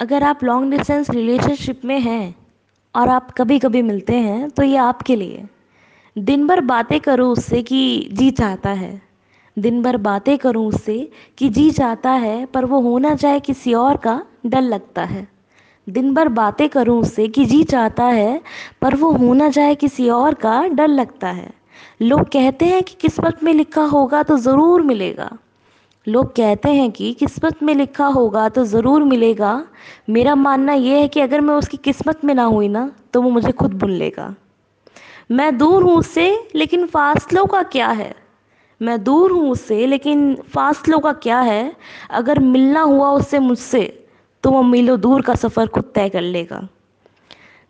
अगर आप long distance relationship में हैं और आप कभी कभी मिलते हैं तो ये आपके लिए। दिन भर बातें करो उससे कि जी चाहता है। दिन भर बातें करूँ उससे कि जी चाहता है, पर वो होना चाहे किसी और का, डर लगता है। दिन भर बातें करूँ उससे कि जी चाहता है, पर वो होना चाहे किसी और का, डर लगता है। लोग कहते हैं कि किस्मत में लिखा होगा तो ज़रूर मिलेगा। लोग कहते हैं कि किस्मत में लिखा होगा तो ज़रूर मिलेगा। मेरा मानना यह है कि अगर मैं उसकी किस्मत में ना हुई ना तो वो मुझे खुद भूल लेगा। मैं दूर हूँ उससे, लेकिन फासलों का क्या है? मैं दूर हूँ उससे, लेकिन फासलों का क्या है? अगर मिलना हुआ उससे मुझसे तो वो मीलों दूर का सफ़र खुद तय कर लेगा।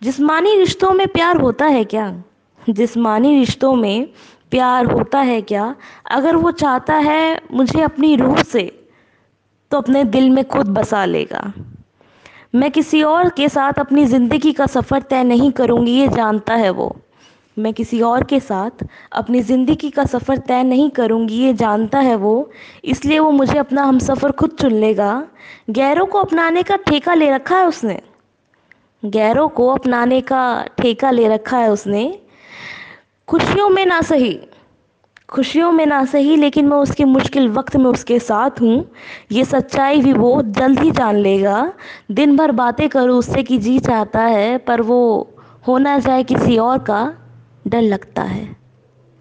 जिस्मानी रिश्तों में प्यार होता है क्या? जिस्मानी रिश्तों में प्यार होता है क्या? अगर वो चाहता है मुझे अपनी रूह से तो अपने दिल में खुद बसा लेगा। मैं किसी और के साथ अपनी ज़िंदगी का सफ़र तय नहीं करूँगी, ये जानता है वो। मैं किसी और के साथ अपनी ज़िंदगी का सफ़र तय नहीं करूँगी, ये जानता है वो। इसलिए वो मुझे अपना हम सफ़र खुद चुन लेगा। गैरों को अपनाने का ठेका ले रखा है उसने। गैरों को अपनाने का ठेका ले रखा है उसने। खुशियों में ना सही। खुशियों में ना सही, लेकिन मैं उसके मुश्किल वक्त में उसके साथ हूँ। ये सच्चाई भी वो जल्द ही जान लेगा। दिन भर बातें करूँ उससे कि जी चाहता है, पर वो होना चाहे किसी और का, डर लगता है।